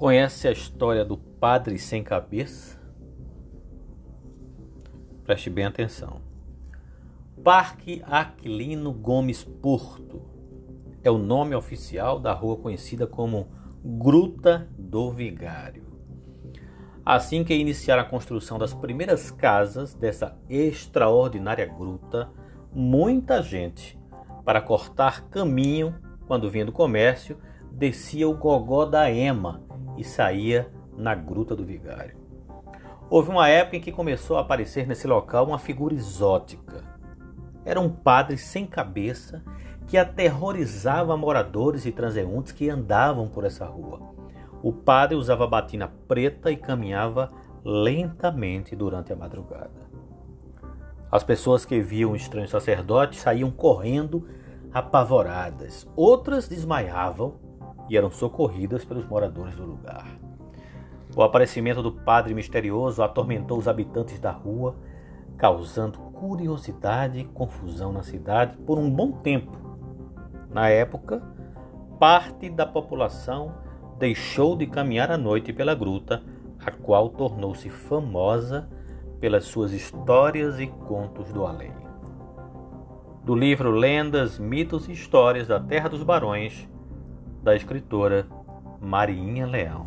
Conhece a história do padre sem cabeça? Preste bem atenção. Parque Aquilino Gomes Porto é o nome oficial da rua conhecida como Gruta do Vigário. Assim que iniciaram a construção das primeiras casas dessa extraordinária gruta, muita gente, para cortar caminho quando vinha do comércio, descia o gogó da Ema e saía na Gruta do Vigário. Houve uma época em que começou a aparecer nesse local uma figura exótica. Era um padre sem cabeça que aterrorizava moradores e transeuntes que andavam por essa rua. O padre usava batina preta e caminhava lentamente durante a madrugada. As pessoas que viam o estranho sacerdote saíam correndo apavoradas. Outras desmaiavam e eram socorridas pelos moradores do lugar. O aparecimento do padre misterioso atormentou os habitantes da rua, causando curiosidade e confusão na cidade por um bom tempo. Na época, parte da população deixou de caminhar à noite pela gruta, a qual tornou-se famosa pelas suas histórias e contos do além. Do livro Lendas, Mitos e Histórias da Terra dos Barões, da escritora Marinha Leão.